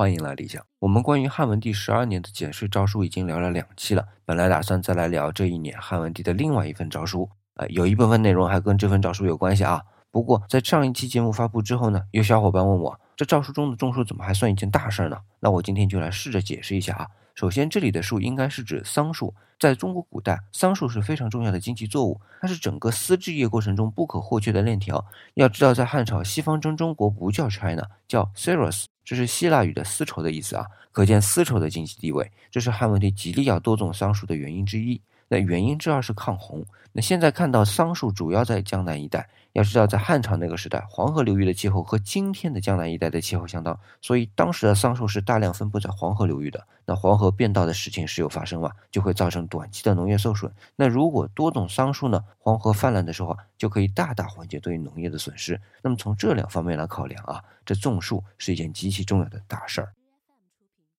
欢迎来理想。我们关于汉文帝十二年的减税诏书已经聊了两期了，本来打算再来聊这一年汉文帝的另外一份诏书，呃，有一部分内容还跟这份诏书有关系啊。不过在上一期节目发布之后呢，有小伙伴问我，这诏书中的种树怎么还算一件大事呢？那我今天就来试着解释一下啊。首先，这里的树应该是指桑树。在中国古代，桑树是非常重要的经济作物，它是整个丝织业过程中不可或缺的链条。要知道，在汉朝，西方征中国不叫 China，叫 Ceros，这是希腊语的丝绸的意思啊，可见丝绸的经济地位。这是汉文帝极力要多种桑树的原因之一。那原因之二是抗洪。那现在看到桑树主要在江南一带。要知道，在汉朝那个时代，黄河流域的气候和今天的江南一带的气候相当，所以当时的桑树是大量分布在黄河流域的。那黄河变道的事情时有发生嘛，就会造成短期的农业受损。那如果多种桑树呢，黄河泛滥的时候，就可以大大缓解对农业的损失。那么从这两方面来考量啊，这种树是一件极其重要的大事儿。